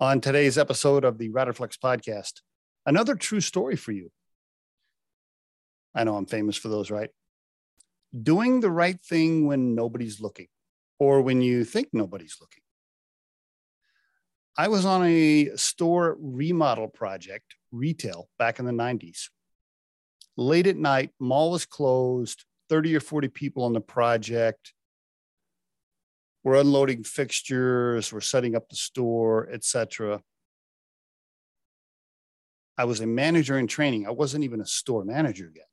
On today's episode of the Riderflex podcast, another true story for you. I know I'm famous for those, right? Doing the right thing when nobody's looking or when you think nobody's looking. I was on a store remodel project, retail, back in the 90s. Late at night, mall was closed, 30 or 40 people on the project we're unloading fixtures, we're setting up the store, etc. I was a manager in training. I wasn't even a store manager yet.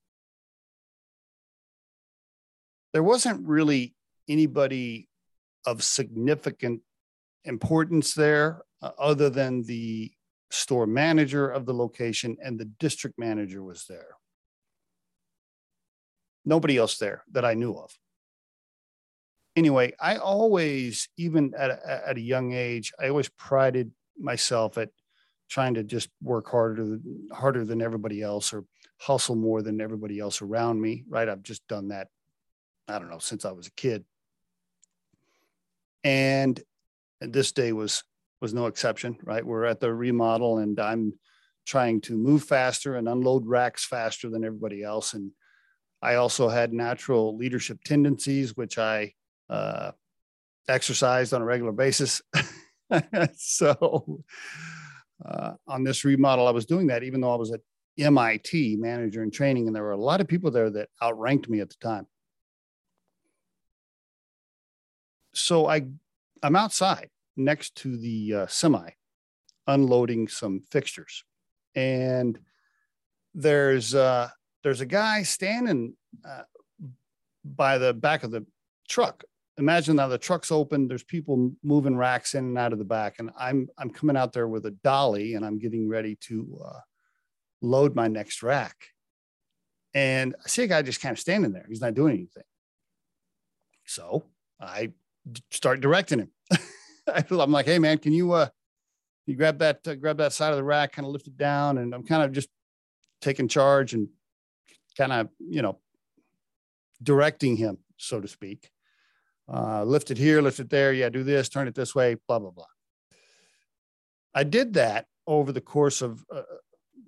There wasn't really anybody of significant importance there uh, other than the store manager of the location and the district manager was there. Nobody else there that I knew of anyway, I always, even at a, at a young age, I always prided myself at trying to just work harder harder than everybody else or hustle more than everybody else around me. Right? I've just done that. I don't know since I was a kid, and this day was was no exception. Right? We're at the remodel, and I'm trying to move faster and unload racks faster than everybody else, and I also had natural leadership tendencies, which I uh, exercised on a regular basis. so uh, on this remodel, I was doing that even though I was at MIT manager in training, and there were a lot of people there that outranked me at the time. So I, I'm outside next to the uh, semi, unloading some fixtures, and there's uh, there's a guy standing uh, by the back of the truck imagine now the truck's open there's people moving racks in and out of the back and i'm i'm coming out there with a dolly and i'm getting ready to uh, load my next rack. And i see a guy just kind of standing there he's not doing anything. So i start directing him. I'm like hey man can you uh you grab that uh, grab that side of the rack kind of lift it down? And i'm kind of just taking charge and kind of you know directing him so to speak uh, lift it here, lift it there. Yeah, do this, turn it this way, blah, blah, blah. I did that over the course of uh,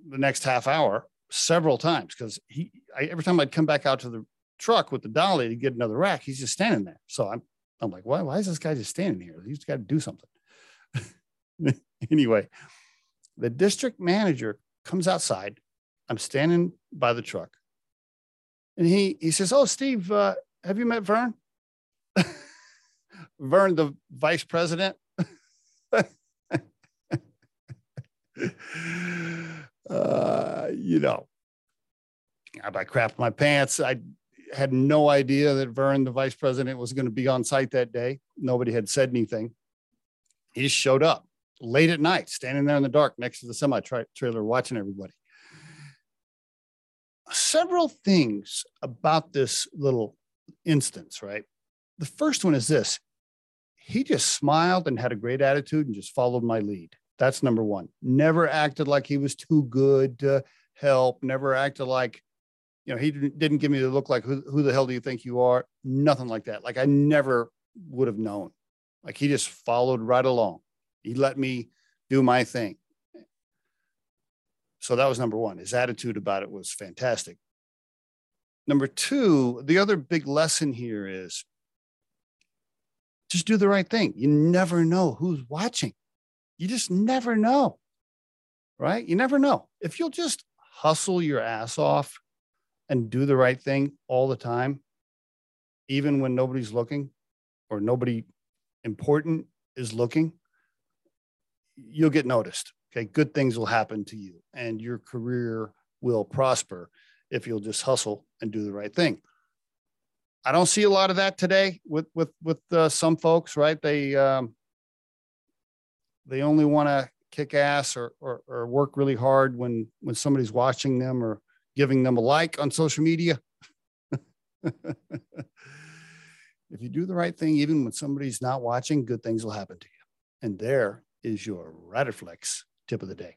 the next half hour several times because he, I, every time I'd come back out to the truck with the dolly to get another rack, he's just standing there. So I'm, I'm like, why, why is this guy just standing here? He's got to do something. anyway, the district manager comes outside. I'm standing by the truck. And he, he says, Oh, Steve, uh, have you met Vern? Vern, the vice president. uh, you know, I crapped my pants. I had no idea that Vern, the vice president, was going to be on site that day. Nobody had said anything. He just showed up late at night, standing there in the dark next to the semi trailer, watching everybody. Several things about this little instance, right? The first one is this he just smiled and had a great attitude and just followed my lead. That's number one. Never acted like he was too good to help, never acted like, you know, he didn't give me the look like, who, who the hell do you think you are? Nothing like that. Like I never would have known. Like he just followed right along. He let me do my thing. So that was number one. His attitude about it was fantastic. Number two, the other big lesson here is just do the right thing. You never know who's watching. You just never know, right? You never know. If you'll just hustle your ass off and do the right thing all the time, even when nobody's looking or nobody important is looking, you'll get noticed. Okay. Good things will happen to you and your career will prosper if you'll just hustle and do the right thing. I don't see a lot of that today with with with uh, some folks, right? They um, they only want to kick ass or, or, or work really hard when when somebody's watching them or giving them a like on social media. if you do the right thing, even when somebody's not watching, good things will happen to you. And there is your Riderflex tip of the day.